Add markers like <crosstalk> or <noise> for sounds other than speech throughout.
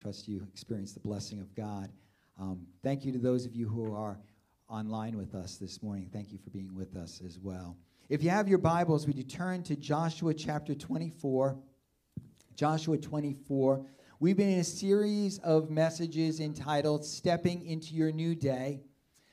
Trust you experience the blessing of God. Um, thank you to those of you who are online with us this morning. Thank you for being with us as well. If you have your Bibles, would you turn to Joshua chapter 24? Joshua 24. We've been in a series of messages entitled Stepping into Your New Day.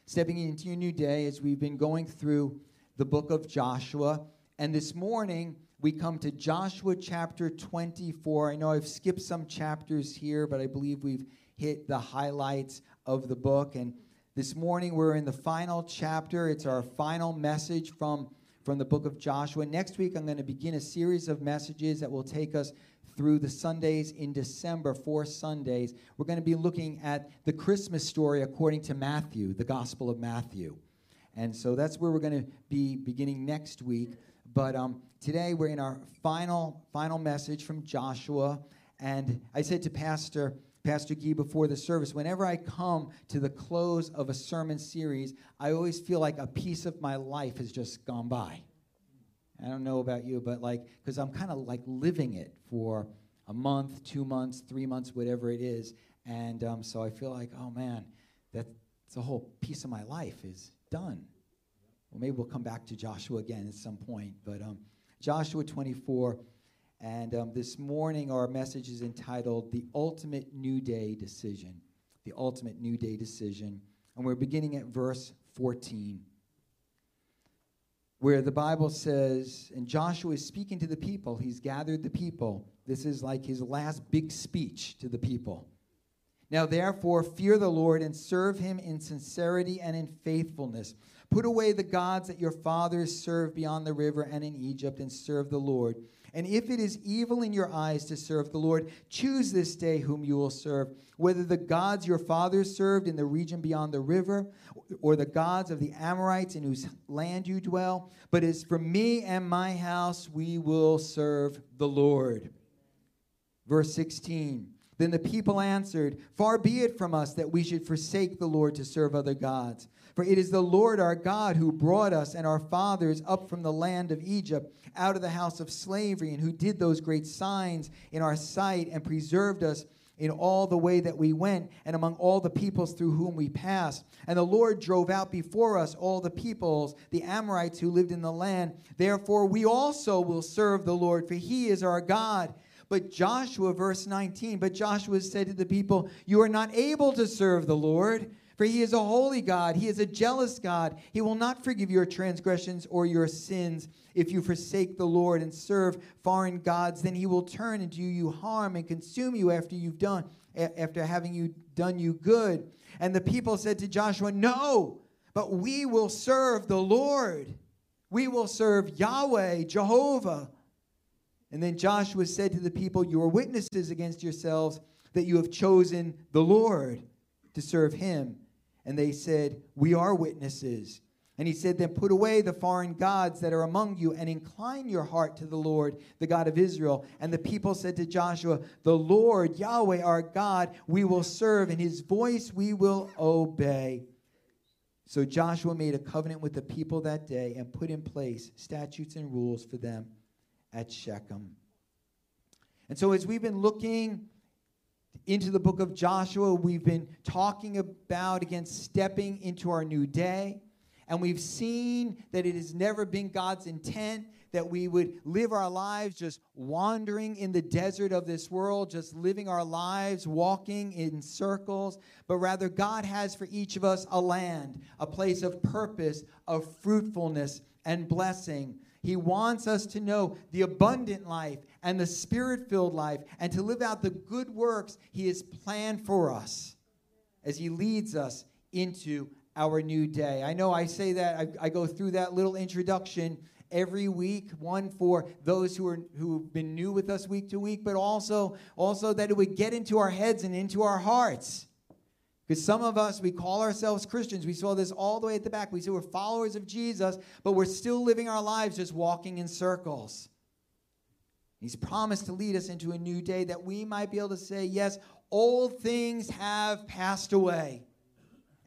Stepping into Your New Day as we've been going through the book of Joshua. And this morning, we come to Joshua chapter 24. I know I've skipped some chapters here, but I believe we've hit the highlights of the book. And this morning we're in the final chapter. It's our final message from, from the book of Joshua. Next week I'm going to begin a series of messages that will take us through the Sundays in December, four Sundays. We're going to be looking at the Christmas story according to Matthew, the Gospel of Matthew. And so that's where we're going to be beginning next week. But um, today we're in our final final message from Joshua, and I said to Pastor Pastor Guy before the service, whenever I come to the close of a sermon series, I always feel like a piece of my life has just gone by. I don't know about you, but like, because I'm kind of like living it for a month, two months, three months, whatever it is. And um, so I feel like, oh man, that's a whole piece of my life is done. Well, maybe we'll come back to Joshua again at some point. But um, Joshua 24. And um, this morning, our message is entitled The Ultimate New Day Decision. The Ultimate New Day Decision. And we're beginning at verse 14, where the Bible says, and Joshua is speaking to the people. He's gathered the people. This is like his last big speech to the people. Now, therefore, fear the Lord and serve him in sincerity and in faithfulness. Put away the gods that your fathers served beyond the river and in Egypt and serve the Lord. And if it is evil in your eyes to serve the Lord, choose this day whom you will serve, whether the gods your fathers served in the region beyond the river, or the gods of the Amorites in whose land you dwell. But as for me and my house, we will serve the Lord. Verse 16. Then the people answered, Far be it from us that we should forsake the Lord to serve other gods. For it is the Lord our God who brought us and our fathers up from the land of Egypt, out of the house of slavery, and who did those great signs in our sight and preserved us in all the way that we went and among all the peoples through whom we passed. And the Lord drove out before us all the peoples, the Amorites who lived in the land. Therefore, we also will serve the Lord, for he is our God. But Joshua, verse 19, but Joshua said to the people, You are not able to serve the Lord for he is a holy God. He is a jealous God. He will not forgive your transgressions or your sins. If you forsake the Lord and serve foreign gods, then he will turn and do you harm and consume you after you've done after having you done you good. And the people said to Joshua, "No, but we will serve the Lord. We will serve Yahweh, Jehovah." And then Joshua said to the people, "You are witnesses against yourselves that you have chosen the Lord to serve him." And they said, We are witnesses. And he said, Then put away the foreign gods that are among you and incline your heart to the Lord, the God of Israel. And the people said to Joshua, The Lord, Yahweh, our God, we will serve, and his voice we will obey. So Joshua made a covenant with the people that day and put in place statutes and rules for them at Shechem. And so, as we've been looking into the book of Joshua. We've been talking about, again, stepping into our new day. And we've seen that it has never been God's intent that we would live our lives just wandering in the desert of this world, just living our lives walking in circles, but rather God has for each of us a land, a place of purpose, of fruitfulness and blessing. He wants us to know the abundant life and the spirit filled life and to live out the good works He has planned for us as He leads us into our new day. I know I say that, I, I, go through that little introduction every week one for those who are who've been new with us week to week but also also that it would get into our heads and into our hearts because some of us, we call ourselves Christians. We saw this all the way at the back. We say we're followers of Jesus, but we're still living our lives just walking in circles. He's promised to lead us into a new day that we might be able to say, Yes, old things have passed away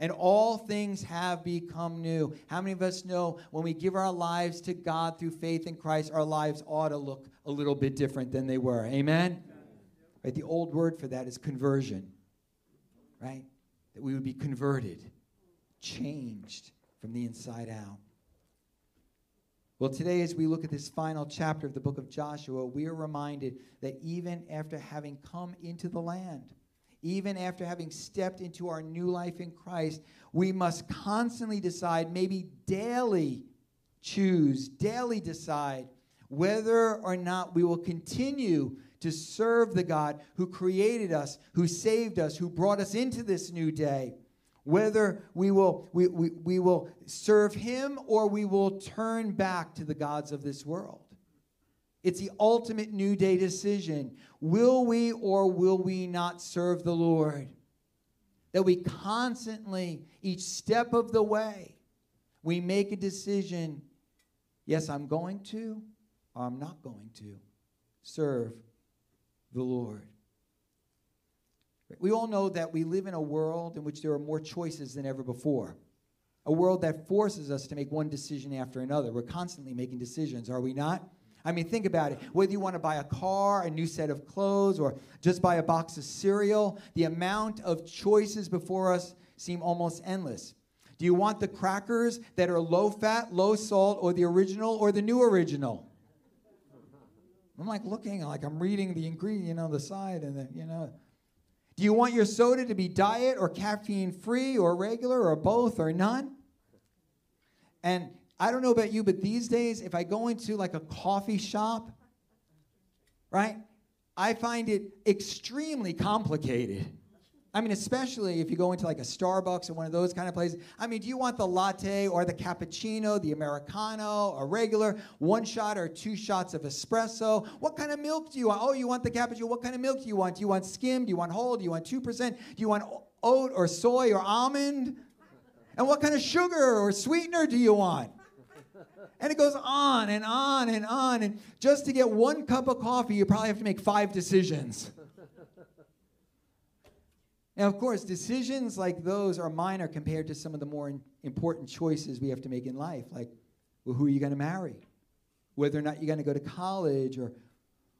and all things have become new. How many of us know when we give our lives to God through faith in Christ, our lives ought to look a little bit different than they were? Amen? Right? The old word for that is conversion. Right? That we would be converted, changed from the inside out. Well, today, as we look at this final chapter of the book of Joshua, we are reminded that even after having come into the land, even after having stepped into our new life in Christ, we must constantly decide, maybe daily choose, daily decide whether or not we will continue to serve the God who created us, who saved us, who brought us into this new day. Whether we will, we, we, we will serve him or we will turn back to the gods of this world. It's the ultimate new day decision. Will we or will we not serve the Lord? That we constantly, each step of the way, we make a decision yes, I'm going to, or I'm not going to serve the Lord. We all know that we live in a world in which there are more choices than ever before. A world that forces us to make one decision after another. We're constantly making decisions, are we not? I mean, think about it. Whether you want to buy a car, a new set of clothes, or just buy a box of cereal, the amount of choices before us seem almost endless. Do you want the crackers that are low fat, low salt, or the original, or the new original? I'm like looking, like I'm reading the ingredient, you know, the side, and the, you know. Do you want your soda to be diet or caffeine free or regular or both or none? And I don't know about you, but these days, if I go into like a coffee shop, right, I find it extremely complicated. I mean, especially if you go into like a Starbucks or one of those kind of places. I mean, do you want the latte or the cappuccino, the Americano, a regular, one shot or two shots of espresso? What kind of milk do you want? Oh, you want the cappuccino. What kind of milk do you want? Do you want skim? Do you want whole? Do you want 2%? Do you want oat or soy or almond? And what kind of sugar or sweetener do you want? And it goes on and on and on. And just to get one cup of coffee, you probably have to make five decisions. Now, of course, decisions like those are minor compared to some of the more important choices we have to make in life, like well, who are you going to marry? Whether or not you're going to go to college, or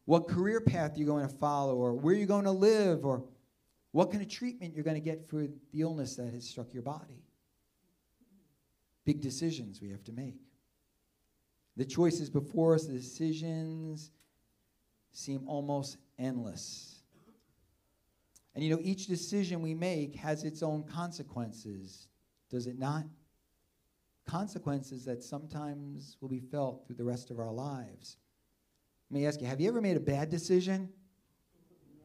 what career path you're going to follow, or where you're going to live, or what kind of treatment you're going to get for the illness that has struck your body. Big decisions we have to make. The choices before us, the decisions seem almost endless. And you know, each decision we make has its own consequences, does it not? Consequences that sometimes will be felt through the rest of our lives. Let me ask you have you ever made a bad decision?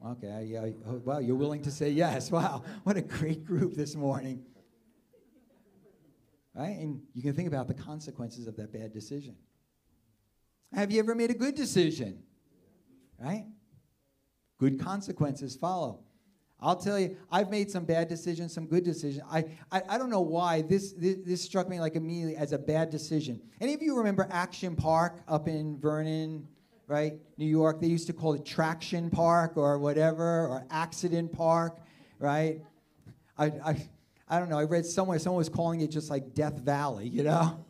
Okay, yeah, well, you're willing to say yes. <laughs> Wow, what a great group this morning. Right? And you can think about the consequences of that bad decision. Have you ever made a good decision? Right? Good consequences follow. I'll tell you, I've made some bad decisions, some good decisions. I, I, I don't know why this, this, this struck me like immediately as a bad decision. Any of you remember Action Park up in Vernon, right? New York. They used to call it Traction Park or whatever, or Accident Park, right? I, I, I don't know. I read somewhere someone was calling it just like Death Valley, you know?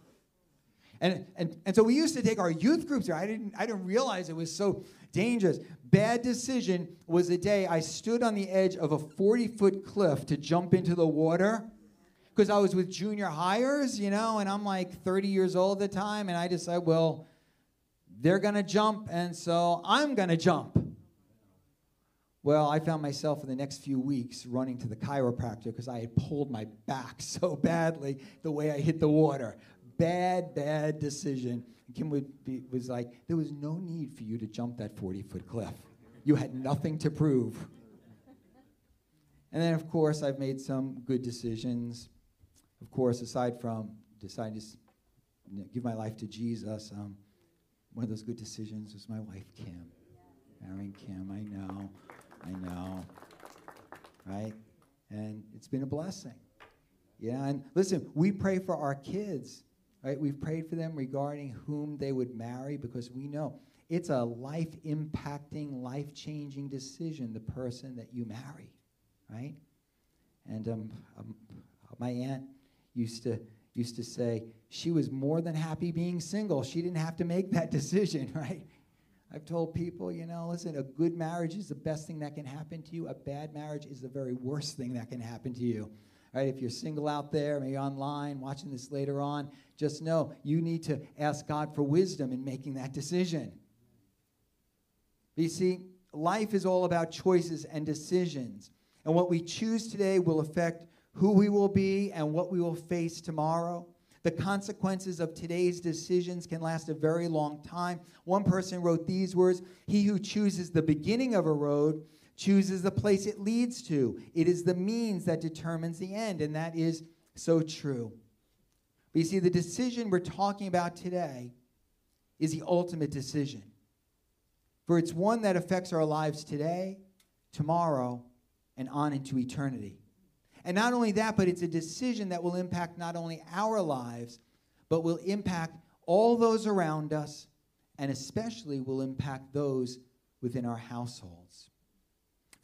And, and, and so we used to take our youth groups there. I didn't, I didn't realize it was so dangerous. Bad decision was the day I stood on the edge of a 40 foot cliff to jump into the water because I was with junior hires, you know, and I'm like 30 years old at the time. And I decided, well, they're going to jump, and so I'm going to jump. Well, I found myself in the next few weeks running to the chiropractor because I had pulled my back <laughs> so badly the way I hit the water bad, bad decision. Kim would be, was like, there was no need for you to jump that 40 foot cliff. You had nothing to prove. And then, of course, I've made some good decisions. Of course, aside from deciding to give my life to Jesus, um, one of those good decisions was my wife, Kim. Marrying Kim, I know, I know, right? And it's been a blessing. Yeah, and listen, we pray for our kids Right? We've prayed for them regarding whom they would marry because we know it's a life impacting, life changing decision, the person that you marry. Right? And um, um, my aunt used to used to say she was more than happy being single. She didn't have to make that <laughs> decision, right? I've told people, you know, listen, a good marriage is the best thing that can happen to you. A bad marriage is the very worst thing that can happen to you. Right? If you're single out there, maybe online, watching this later on, just know you need to ask God for wisdom in making that decision. But you see, life is all about choices and decisions. And what we choose today will affect who we will be and what we will face tomorrow. The consequences of today's decisions can last a very long time. One person wrote these words He who chooses the beginning of a road chooses the place it leads to. It is the means that determines the end, and that is so true. But you see, the decision we're talking about today is the ultimate decision. For it's one that affects our lives today, tomorrow, and on into eternity. And not only that, but it's a decision that will impact not only our lives, but will impact all those around us, and especially will impact those within our households.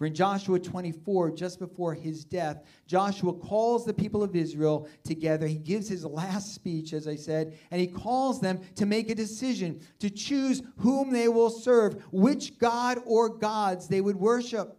For in Joshua 24, just before his death, Joshua calls the people of Israel together. He gives his last speech, as I said, and he calls them to make a decision to choose whom they will serve, which God or gods they would worship.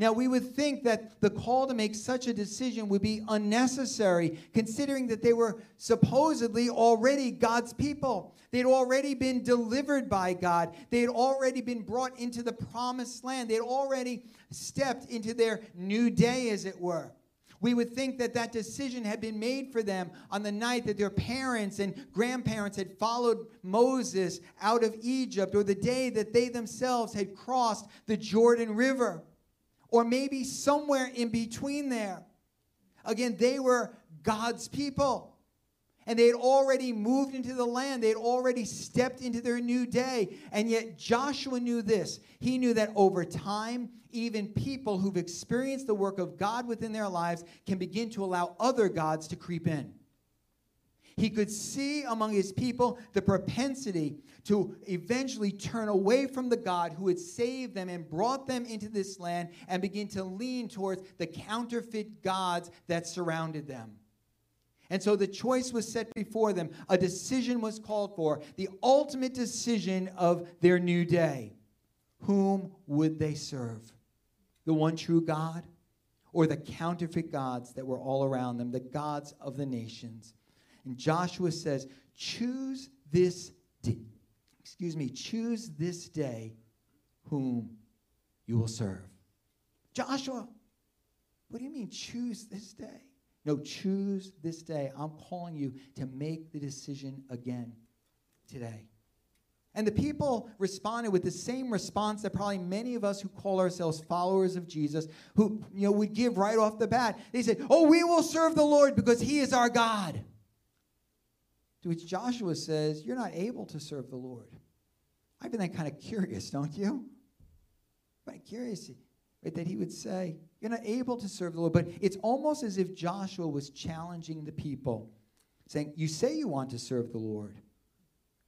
Now, we would think that the call to make such a decision would be unnecessary, considering that they were supposedly already God's people. They'd already been delivered by God. They had already been brought into the promised land. They had already stepped into their new day, as it were. We would think that that decision had been made for them on the night that their parents and grandparents had followed Moses out of Egypt, or the day that they themselves had crossed the Jordan River, or maybe somewhere in between there. Again, they were God's people and they had already moved into the land. They had already stepped into their new day. And yet Joshua knew this. He knew that over time, even people who've experienced the work of God within their lives can begin to allow other gods to creep in. He could see among his people the propensity to eventually turn away from the God who had saved them and brought them into this land and begin to lean towards the counterfeit gods that surrounded them. And so the choice was set before them. A decision was called for, the ultimate decision of their new day. Whom would they serve? The one true God or the counterfeit gods that were all around them, the gods of the nations? And Joshua says, Choose this day, excuse me, choose this day whom you will serve. Joshua, what do you mean choose this day? No, choose this day. I'm calling you to make the decision again today. And the people responded with the same response that probably many of us who call ourselves followers of Jesus, who you know would give right off the bat. They said, "Oh, we will serve the Lord because He is our God." To which Joshua says, "You're not able to serve the Lord." I find that kind of <laughs> curious, don't you? Of curious right, that he would say, You're not able to serve the Lord. But it's almost as if Joshua was challenging the people, saying, You say you want to serve the Lord.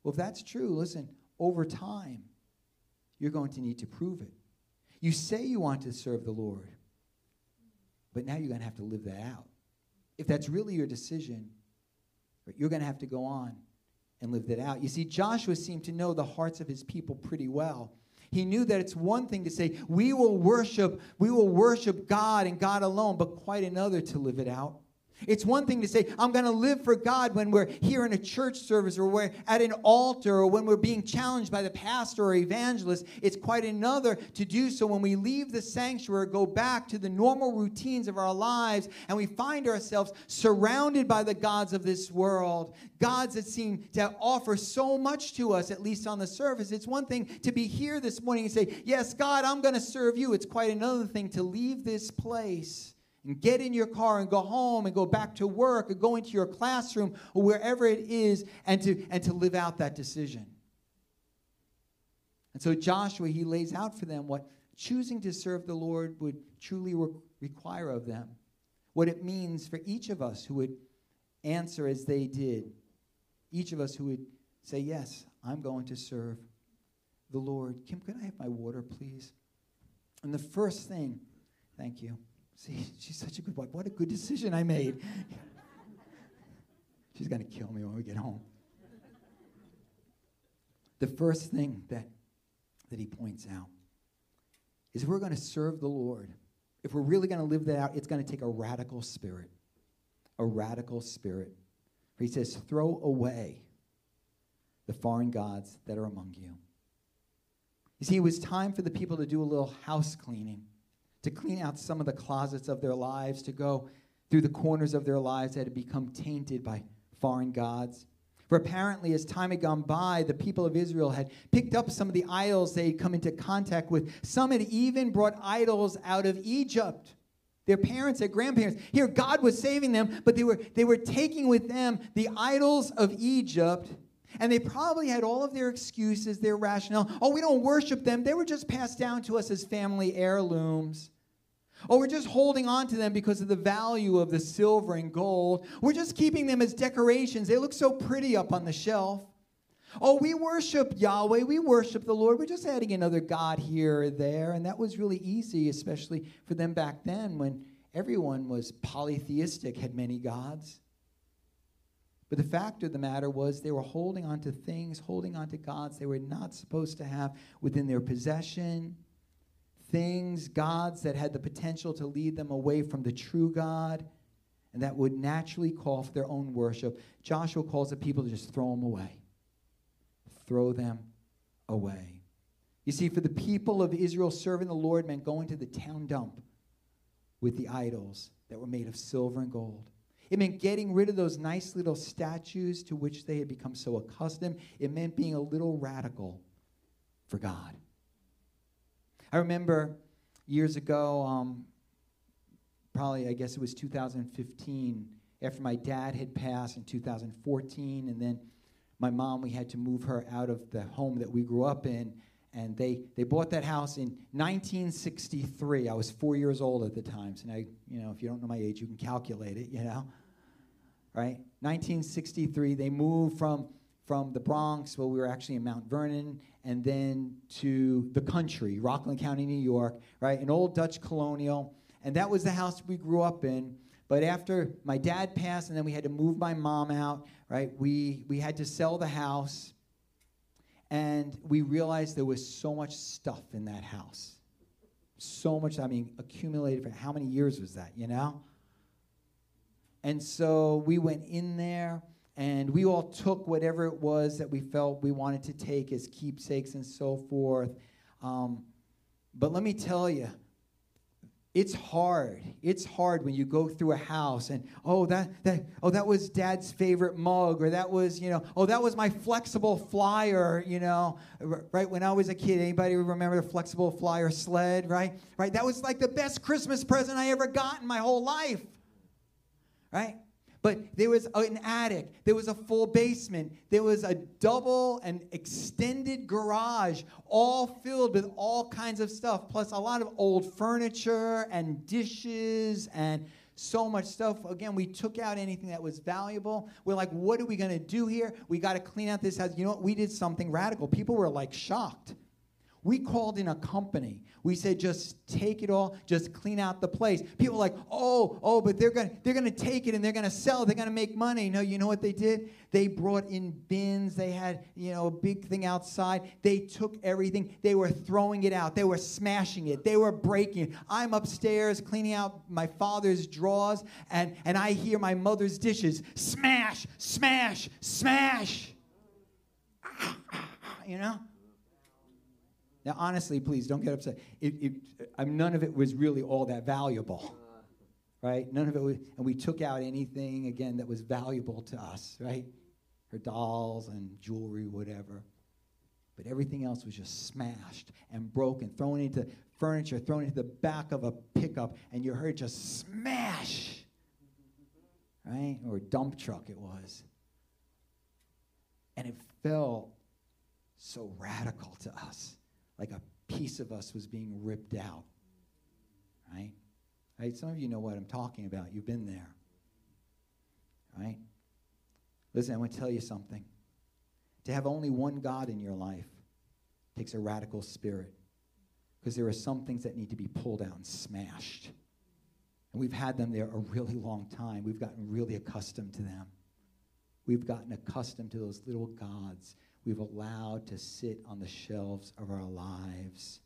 Well, if that's true, listen, over time, you're going to need to prove it. You say you want to serve the Lord, but now you're going to have to live that out. If that's really your decision, you're going to have to go on and live that out. You see, Joshua seemed to know the hearts of his people pretty well. He knew that it's one thing to say, we will worship, we will worship God and God alone, but quite another to live it out. It's one thing to say, I'm going to live for God when we're here in a church service or we're at an altar or when we're being challenged by the pastor or evangelist. It's quite another to do so when we leave the sanctuary, go back to the normal routines of our lives, and we find ourselves surrounded by the gods of this world, gods that seem to offer so much to us, at least on the surface. It's one thing to be here this morning and say, Yes, God, I'm going to serve you. It's quite another thing to leave this place and get in your car and go home and go back to work or go into your classroom or wherever it is and to, and to live out that decision. And so Joshua, he lays out for them what choosing to serve the Lord would truly re- require of them, what it means for each of us who would answer as they did, each of us who would say, Yes, I'm going to serve the Lord. Kim, can I have my water, please? And the first thing, thank you. See, she's such a good wife. What a good decision I made. <laughs> she's going to kill me when we get home. The first thing that that he points out is if we're going to serve the Lord, if we're really going to live that out, it's going to take a radical spirit. A radical spirit. He says, throw away the foreign gods that are among you. You see, it was time for the people to do a little house cleaning, to clean out some of the closets of their lives, to go through the corners of their lives that had become tainted by foreign gods. For apparently, as time had gone by, the people of Israel had picked up some of the idols they had come into contact with. Some had even brought idols out of Egypt. Their parents, their grandparents. Here, God was saving them, but they were, they were taking with them the idols of Egypt. And they probably had all of their excuses, their rationale. Oh, we don't worship them. They were just passed down to us as family heirlooms. Oh, we're just holding on to them because of the value of the silver and gold. We're just keeping them as decorations. They look so pretty up on the shelf. Oh, we worship Yahweh. We worship the Lord. We're just adding another God here or there. And that was really easy, especially for them back then when everyone was polytheistic, had many gods. But the fact of the matter was they were holding on to things, holding on to gods they were not supposed to have within their possession things, gods that had the potential to lead them away from the true God and that would naturally call for their own worship. Joshua calls the people to just throw them away. Throw them away. You see, for the people of Israel, serving the Lord meant going to the town dump with the idols that were made of silver and gold. It meant getting rid of those nice little statues to which they had become so accustomed. It meant being a little radical for God. I remember years ago, um, probably, I guess it was 2015, after my dad had passed in 2014, and then my mom, we had to move her out of the home that we grew up in. And they, they bought that house in 1963. I was four years old at the time. So now, you know, if you don't know my age, you can calculate it, you know? Right? 1963, they moved from from the Bronx, well, we were actually in Mount Vernon, and then to the country, Rockland County, New York, right? An old Dutch colonial. And that was the house we grew up in. But after my dad passed, and then we had to move my mom out, right? We, we had to sell the house. And we realized there was so much stuff in that house. So much, I mean, accumulated for how many years was that, you know? And so we went in there and we all took whatever it was that we felt we wanted to take as keepsakes and so forth. Um, but let me tell you, it's hard. It's hard when you go through a house and oh that that oh that was dad's favorite mug or that was you know oh that was my flexible flyer you know right? When I was a kid anybody remember the flexible flyer sled right? Right? That was like the best Christmas present I ever got in my whole life right but there was an attic, there was a full basement, there was a double and extended garage, all filled with all kinds of stuff, plus a lot of old furniture and dishes and so much stuff. Again, we took out anything that was valuable. We're like, what are we going to do here? We got to clean out this house. You know what? We did something radical. People were like shocked. We called in a company. We said, just take it all, just clean out the place. People like, oh, oh, but they're gonna they're gonna take it and they're gonna sell, they're gonna make money. No, you know what they did? They brought in bins, they had, you know, a big thing outside. They took everything, they were throwing it out, they were smashing it, they were breaking it. I'm upstairs cleaning out my father's drawers, and, and I hear my mother's dishes smash, smash, smash. <laughs> You know? Now, honestly, please don't get upset. It, it, none of it was really all that valuable, right? None of it was, and we took out anything, again, that was valuable to us, right? Her dolls and jewelry, whatever. But everything else was just smashed and broken, thrown into furniture, thrown into the back of a pickup, and you heard just smash, right? Or dump truck it was. And it felt so radical to us like a piece of us was being ripped out. Right? Right? Some of you know what I'm talking about. You've been there. Right? Listen, I want to tell you something. To have only one God in your life takes a radical spirit because there are some things that need to be pulled out and smashed. And we've had them there a really long time. We've gotten really accustomed to them. We've gotten accustomed to those little gods we've allowed to sit on the shelves of our lives.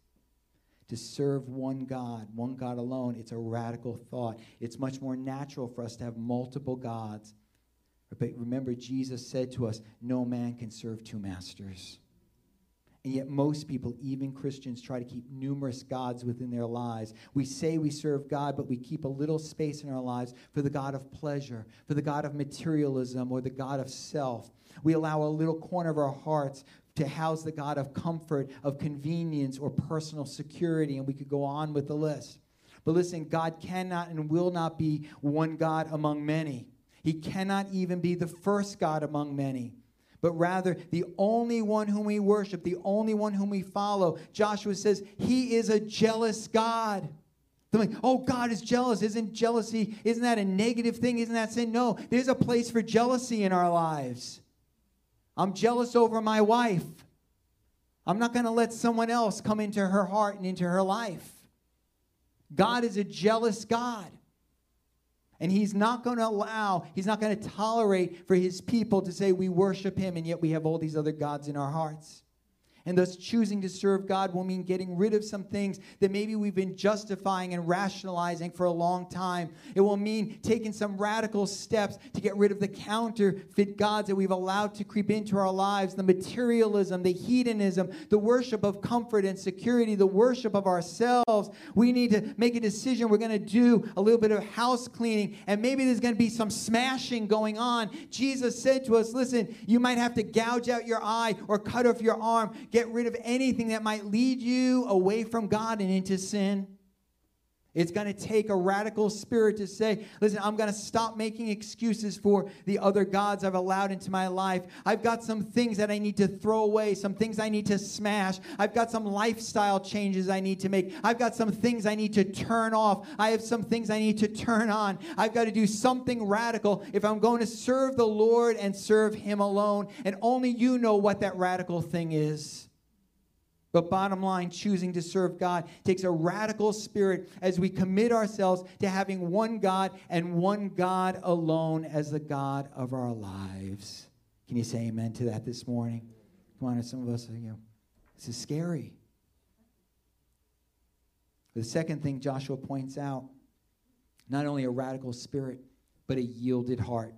To serve one God, one God alone, it's a radical thought. It's much more natural for us to have multiple gods. But remember, Jesus said to us, No man can serve two masters. And yet, most people, even Christians, try to keep numerous gods within their lives. We say we serve God, but we keep a little space in our lives for the God of pleasure, for the God of materialism, or the God of self. We allow a little corner of our hearts to house the God of comfort, of convenience, or personal security, and we could go on with the list. But listen, God cannot and will not be one God among many. He cannot even be the first God among many but rather the only one whom we worship, the only one whom we follow. Joshua says, He is a jealous God. They're like, oh, God is jealous. Isn't jealousy, isn't that a negative thing? Isn't that sin? No, there's a place for jealousy in our lives. I'm jealous over my wife. I'm not going to let someone else come into her heart and into her life. God is a jealous God. And he's not going to allow, he's not going to tolerate for his people to say we worship him and yet we have all these other gods in our hearts. And thus, choosing to serve God will mean getting rid of some things that maybe we've been justifying and rationalizing for a long time. It will mean taking some radical steps to get rid of the counterfeit gods that we've allowed to creep into our lives the materialism, the hedonism, the worship of comfort and security, the worship of ourselves. We need to make a decision. We're going to do a little bit of house cleaning, and maybe there's going to be some smashing going on. Jesus said to us, Listen, you might have to gouge out your eye or cut off your arm Get rid of anything that might lead you away from God and into sin. It's going to take a radical spirit to say, listen, I'm going to stop making excuses for the other gods I've allowed into my life. I've got some things that I need to throw away, some things I need to smash. I've got some lifestyle changes I need to make. I've got some things I need to turn off. I have some things I need to turn on. I've got to do something radical if I'm going to serve the Lord and serve Him alone. And only you know what that radical thing is. But bottom line, choosing to serve God takes a radical spirit as we commit ourselves to having one God and one God alone as the God of our lives. Can you say amen to that this morning? Come on, some of us you know, this is scary. The second thing Joshua points out not only a radical spirit, but a yielded heart.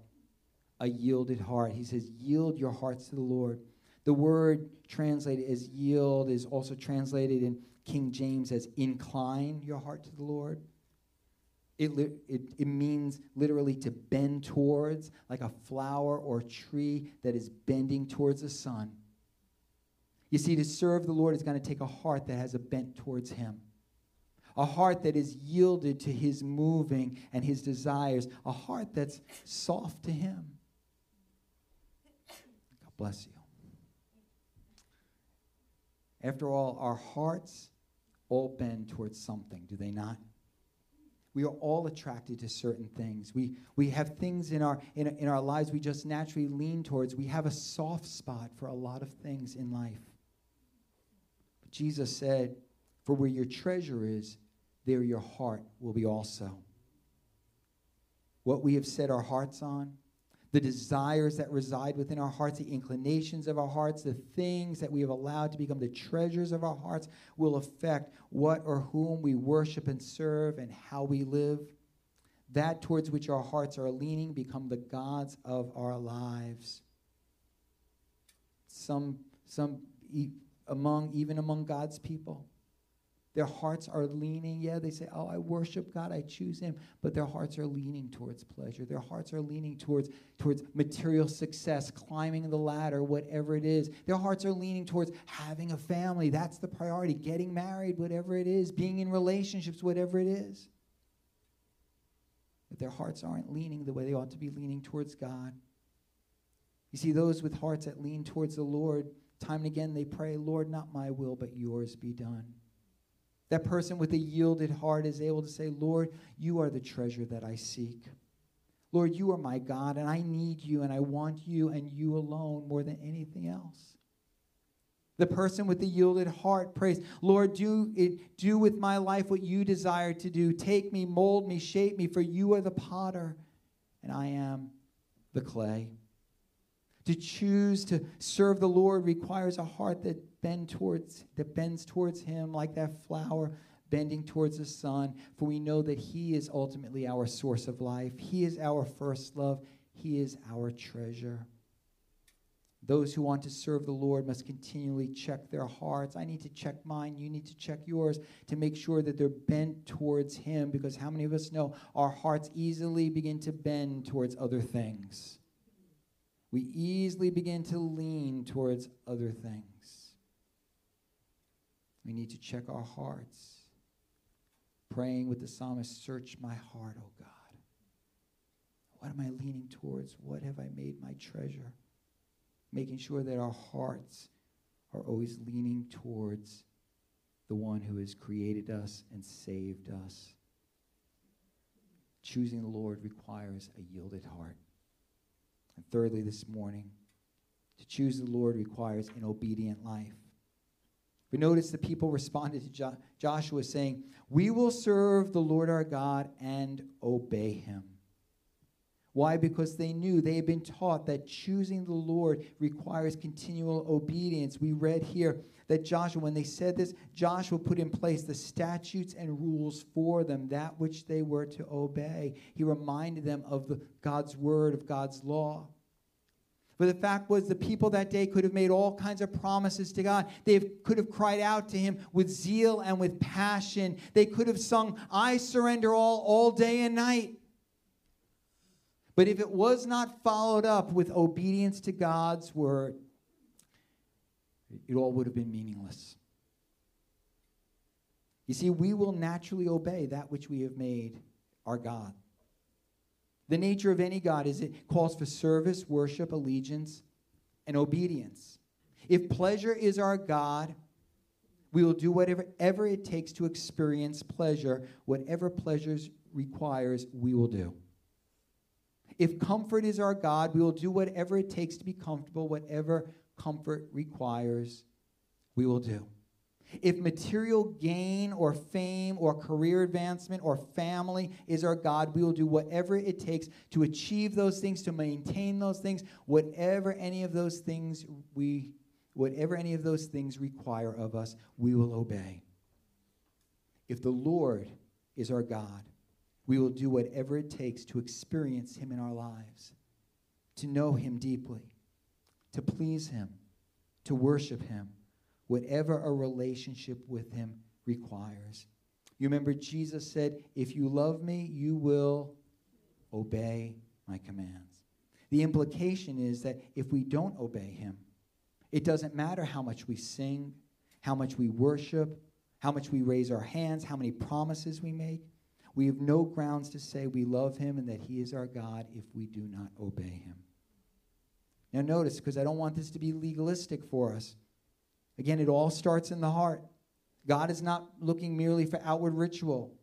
A yielded heart. He says, Yield your hearts to the Lord. The word translated as yield is also translated in King James as incline your heart to the Lord. It, it, it means literally to bend towards, like a flower or tree that is bending towards the sun. You see, to serve the Lord is going to take a heart that has a bent towards Him, a heart that is yielded to His moving and His desires, a heart that's soft to Him. God bless you. After all, our hearts all bend towards something, do they not? We are all attracted to certain things. We, we have things in our, in, in our lives we just naturally lean towards. We have a soft spot for a lot of things in life. But Jesus said, For where your treasure is, there your heart will be also. What we have set our hearts on, the desires that reside within our hearts, the inclinations of our hearts, the things that we have allowed to become the treasures of our hearts will affect what or whom we worship and serve and how we live. That towards which our hearts are leaning become the gods of our lives. Some, some among, even among God's people, their hearts are leaning. Yeah, they say, Oh, I worship God, I choose Him. But their hearts are leaning towards pleasure. Their hearts are leaning towards, towards material success, climbing the ladder, whatever it is. Their hearts are leaning towards having a family. That's the priority. Getting married, whatever it is. Being in relationships, whatever it is. But their hearts aren't leaning the way they ought to be leaning towards God. You see, those with hearts that lean towards the Lord, time and again they pray, Lord, not my will, but yours be done. That person with a yielded heart is able to say, Lord, you are the treasure that I seek. Lord, you are my God, and I need you, and I want you and you alone more than anything else. The person with the yielded heart prays, Lord, do it, do with my life what you desire to do. Take me, mold me, shape me, for you are the potter, and I am the clay. To choose to serve the Lord requires a heart that bend towards that bends towards him like that flower bending towards the sun, for we know that he is ultimately our source of life. He is our first love. He is our treasure. Those who want to serve the Lord must continually check their hearts. I need to check mine. You need to check yours to make sure that they're bent towards Him because how many of us know our hearts easily begin to bend towards other things? We easily begin to lean towards other things. We need to check our hearts. Praying with the psalmist, Search my heart, O God. What am I leaning towards? What have I made my treasure? making sure that our hearts are always leaning towards the one who has created us and saved us. Choosing the Lord requires a yielded heart. And thirdly, this morning, to choose the Lord requires an obedient life. We notice the people <laughs> responded to jo- Joshua saying, We will serve the Lord our God and obey him. Why? Because they knew, they had been taught that choosing the Lord requires continual obedience. We read here that Joshua, when they said this, Joshua put in place the statutes and rules for them, that which they were to obey. He reminded them of the, God's word, of God's law. But the fact was, the people that day could have made all kinds of promises to God. They could have cried out to Him with zeal and with passion. They could have sung, I surrender all, all day and night. But if it was not followed up with obedience to God's word, it all would have been meaningless. You see, we will naturally obey that which we have made our God. The nature of any God is it calls for service, worship, allegiance, and obedience. If pleasure is our God, we will do whatever ever it takes to experience pleasure. Whatever pleasures requires, we will do. If comfort is our God, we will do whatever it takes to be comfortable, whatever comfort requires, we will do. If material gain or fame or career advancement or family is our God, we will do whatever it takes to achieve those things, to maintain those things, whatever any of those things we whatever any of those things require of us, we will obey. If the Lord is our God, we will do whatever it takes to experience Him in our lives, to know Him deeply, to please Him, to worship Him, whatever a relationship with Him requires. You remember Jesus said, If you love me, you will obey my commands. The implication is that if we don't obey Him, it doesn't matter how much we sing, how much we worship, how much we raise our hands, how many promises we make. We have no grounds to say we love him and that he is our God if we do not obey him. Now, notice, because I don't want this to be legalistic for us. Again, it all starts in the heart. God is not looking merely for outward ritual,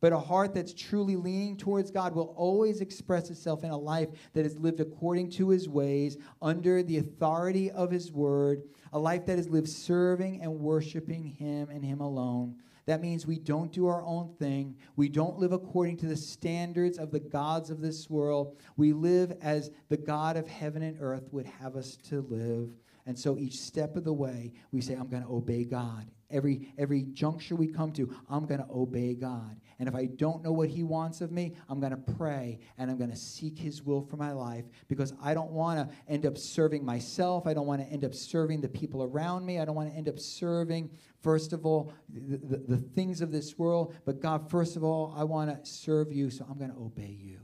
but a heart that's truly leaning towards God will always express itself in a life that is lived according to his ways, under the authority of his word, a life that is lived serving and worshiping him and him alone. That means we don't do our own thing. We don't live according to the standards of the gods of this world. We live as the God of heaven and earth would have us to live. And so each step of the way, we say, I'm going to obey God. Every, every juncture we come to, I'm going to obey God. And if I don't know what He wants of me, I'm going to pray and I'm going to seek His will for my life because I don't want to end up serving myself. I don't want to end up serving the people around me. I don't want to end up serving, first of all, the, the, the things of this world. But God, first of all, I want to serve you, so I'm going to obey you.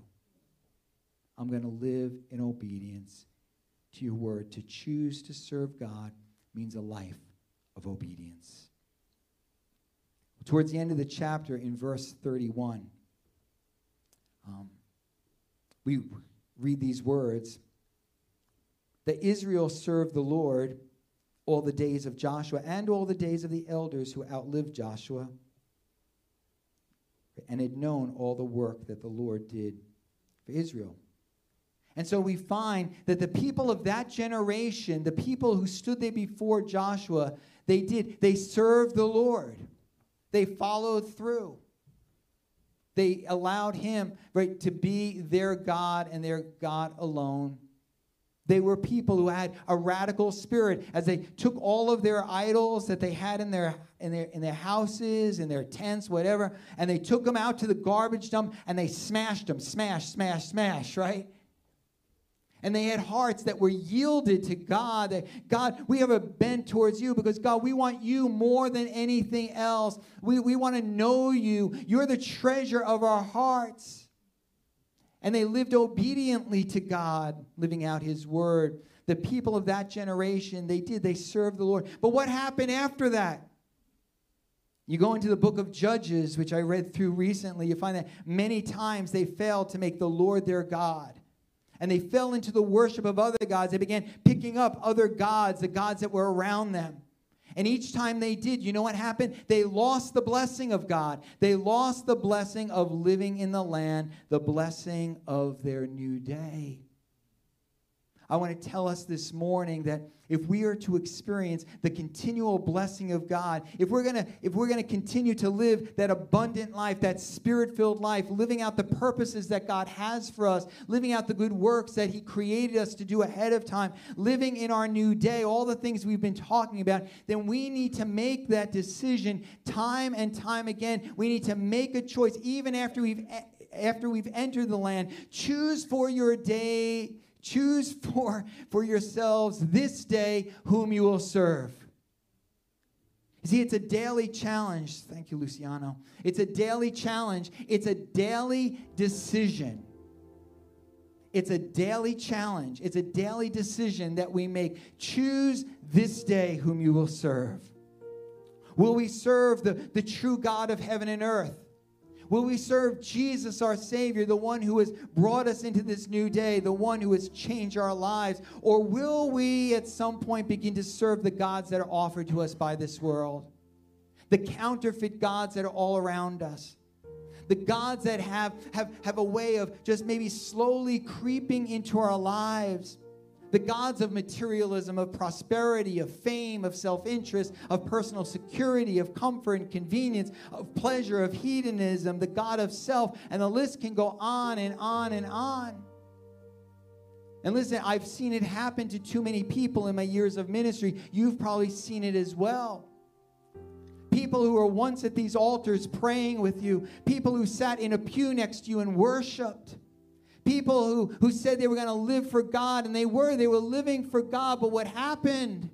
I'm going to live in obedience to your word. To choose to serve God means a life of obedience. Towards the end of the chapter, in verse 31, um, we read these words that Israel served the Lord all the days of Joshua and all the days of the elders who outlived Joshua and had known all the work that the Lord did for Israel. And so we find that the people of that generation, the people who stood there before Joshua, they did. They served the Lord. They followed through. They allowed him right to be their God and their God alone. They were people who had a radical spirit as they took all of their idols that they had in their, in their, in their houses, in their tents, whatever, and they took them out to the garbage dump and they smashed them. Smash, smash, smash, right? And they had hearts that were yielded to God. That God, we have a bent towards you because God, we want you more than anything else. We, we want to know you. You're the treasure of our hearts and they lived obediently to God, living out his word. The people of that generation, they did, they served the Lord. But what happened after that? You go into the book of Judges, which I read through recently, you find that many times they failed to make the Lord their God. And they fell into the worship of other gods. They began picking up other gods, the gods that were around them. And each time they did, you know what happened? They lost the blessing of God. They lost the blessing of living in the land, the blessing of their new day. I want to tell us this morning that if we are to experience the continual blessing of God, if we're going to if we're going to continue to live that abundant life, that spirit-filled life, living out the purposes that God has for us, living out the good works that he created us to do ahead of time, living in our new day, all the things we've been talking about, then we need to make that decision time and time again. We need to make a choice even after we've after we've entered the land. Choose for your day Choose for, for yourselves this day whom you will serve. see, it's a daily challenge. Thank you, Luciano. It's a daily challenge, it's a daily decision. It's a daily challenge. It's a daily decision that we make. Choose this day whom you will serve. Will we serve the, the true God of heaven and earth? Will we serve Jesus, our Savior, the one who has brought us into this new day, the one who has changed our lives? Or will we at some point begin to serve the gods that are offered to us by this world? The counterfeit gods that are all around us? The gods that have, have, have a way of just maybe slowly creeping into our lives the gods of materialism, of prosperity, of fame, of self interest, of personal security, of comfort and convenience, of pleasure, of hedonism, the God of self, and the list can go on and on and on. And listen, I've seen it happen to too many people in my years of ministry. You've probably seen it as well people who were once at these altars praying with you, people who sat in a pew next to you and worshiped, people who, who said they were going to live for God, and they were. They were living for God, but what happened?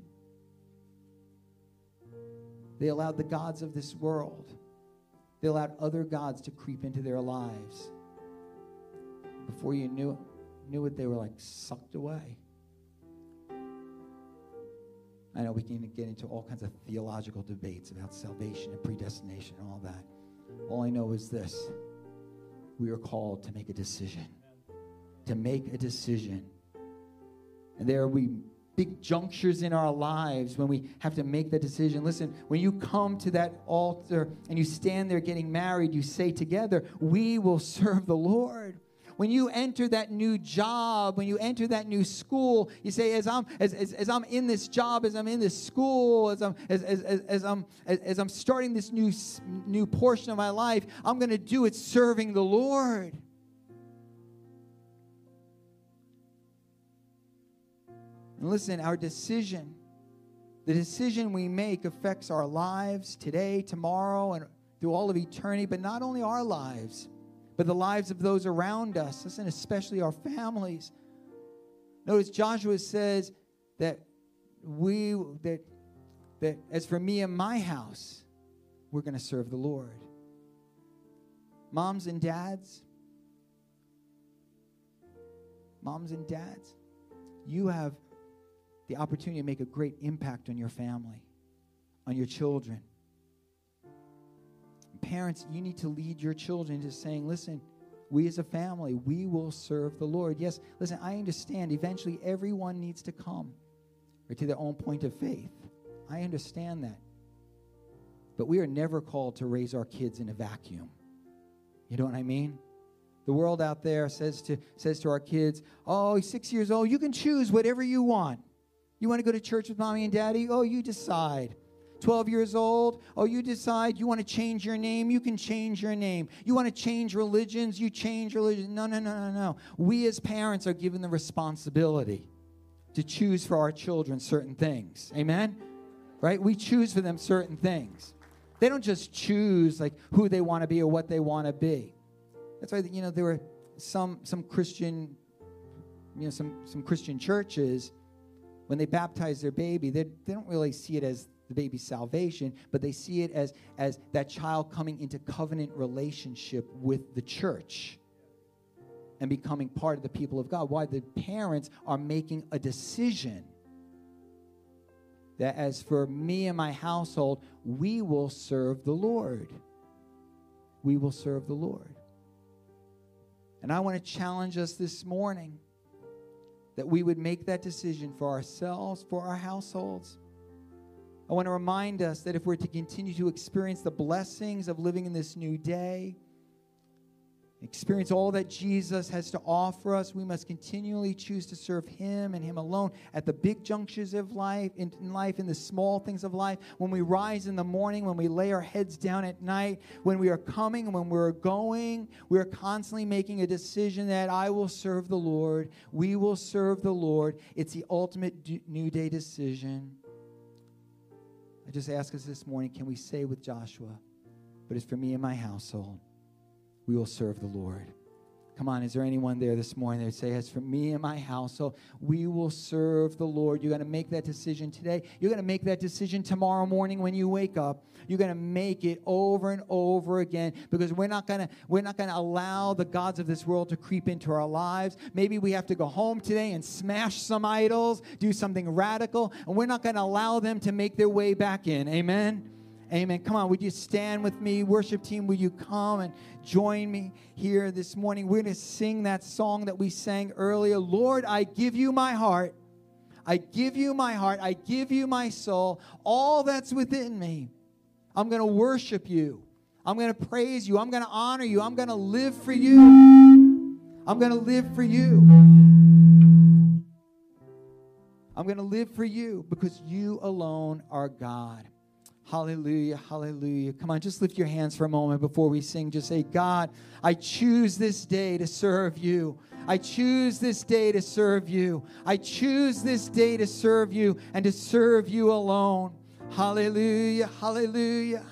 They allowed the gods of this world, they allowed other gods to creep into their lives. Before you knew, knew it, they were like sucked away. I know we can get into all kinds of theological debates about salvation and predestination and all that. All I know is this we are called to make a decision to make a decision. And there will be big junctures in our lives when we have to make that decision. Listen, when you come to that altar and you stand there getting married, you say together, We will serve the Lord when you enter that new job, when you enter that new school, you say, as I'm as, as, as I'm in this job, as I'm in this school, as I'm as, as, as, as I'm as, as I'm starting this new new portion of my life, I'm gonna do it serving the Lord. And listen, our decision, the decision we make affects our lives today, tomorrow, and through all of eternity, but not only our lives, but the lives of those around us, listen, especially our families. Notice Joshua says that we that that as for me and my house, we're going to serve the Lord. Moms and dads, moms and dads, you have the opportunity to make a great impact on your family, on your children. Parents, you need to lead your children to saying, listen, we as a family, we will serve the Lord. Yes, listen, I understand eventually everyone needs to come or to their own point of faith. I understand that. But we are never called to raise our kids in a vacuum. You know what I mean? The world out there says to, says to our kids, oh, six years old, you can choose whatever you want. You want to go to church with mommy and daddy? Oh, you decide. 12 years old, oh, you decide you want to change your name, you can change your name. You want to change religions, you change religion. No, no, no, no, no. We as parents are given the responsibility to choose for our children certain things. Amen? Right? We choose for them certain things. They don't just choose like who they want to be or what they want to be. That's why you know there were some some Christian you know some some Christian churches when they baptize their baby they, they don't really see it as the baby's salvation but they see it as as that child coming into covenant relationship with the church and becoming part of the people of God why the parents are making a decision that as for me and my household, we will serve the Lord. We will serve the Lord. And I want to challenge us this morning that we would make that decision for ourselves, for our households. I want to remind us that if we're to continue to experience the blessings of living in this new day, experience all that Jesus has to offer us, we must continually choose to serve Him and Him alone at the big junctures of life, in, in, life, in the small things of life. When we rise in the morning, when we lay our heads down at night, when we are coming and when we're going, we are constantly making a decision that I will serve the Lord. We will serve the Lord. It's the ultimate new day decision. I just ask us this morning can we say with Joshua, but it's for me and my household? We will serve the Lord. Come on, is there anyone there this morning that say, As for me and my household, we will serve the Lord? You're going to make that decision today. You're going to make that decision tomorrow morning when you wake up. You're going to make it over and over again because we're not going to we're not going to allow the gods of this world to creep into our lives. Maybe we have to go home today and smash some idols, do something radical, and we're not going to allow them to make their way back in. Amen. Amen. Come on, would you stand with me? Worship team, would you come and join me here this morning? We're going to sing that song that we sang earlier. Lord, I give you my heart. I give you my heart. I give you my soul. All that's within me. I'm going to worship you. I'm going to praise you. I'm going to honor you. I'm going to live for you. I'm going to live for you. I'm going to live for you because you alone are God. Hallelujah, hallelujah. Come on, just lift your hands for a moment before we sing. Just say, God, I choose this day to serve you. I choose this day to serve you. I choose this day to serve you and to serve you alone. Hallelujah, hallelujah.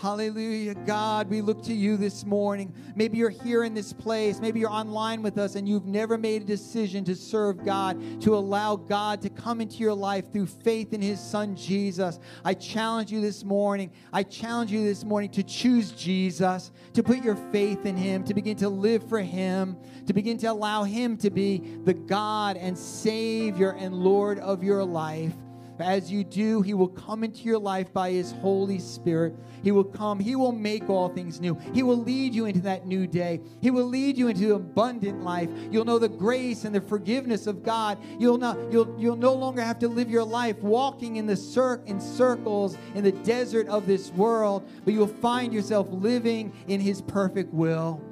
Hallelujah. God, we look to you this morning. Maybe you're here in this place. Maybe you're online with us and you've never made a decision to serve God, to allow God to come into your life through faith in his son Jesus. I challenge you this morning. I challenge you this morning to choose Jesus, to put your faith in him, to begin to live for him, to begin to allow him to be the God and Savior and Lord of your life. As you do, He will come into your life by His Holy Spirit. He will come. He will make all things new. He will lead you into that new day. He will lead you into abundant life. You'll know the grace and the forgiveness of God. You'll not, you'll, you'll no longer have to live your life walking in the cir- in circles in the desert of this world, but you'll find yourself living in His perfect will.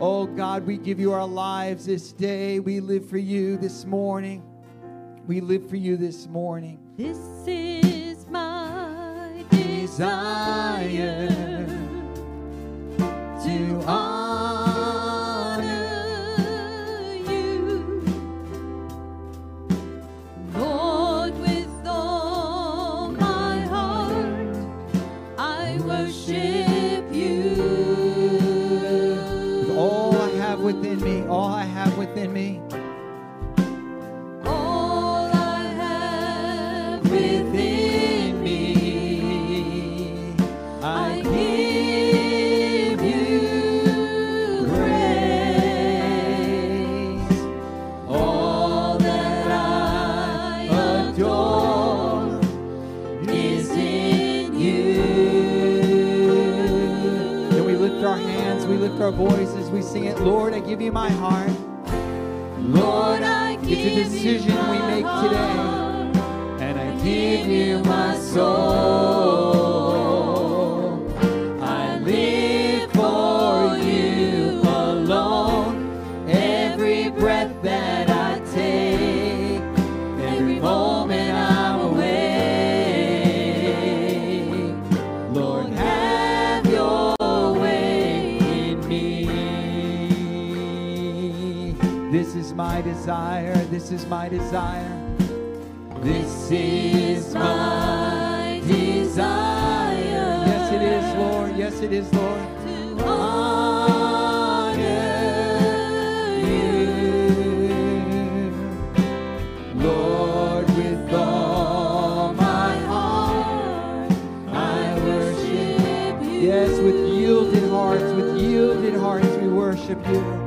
Oh God, we give you our lives this day. We live for you this morning. We live for you this morning. This is my desire to honor our hands, we lift our voices, we sing it, Lord, I give you my heart. Lord, I give It's a decision we make today. And I give you my soul. Desire. This is my desire. This is my desire. Yes, it is, Lord. Yes, it is, Lord. To honor you. Lord, with all my heart, I worship you. yes, with yielded hearts, with yielded hearts, we worship you.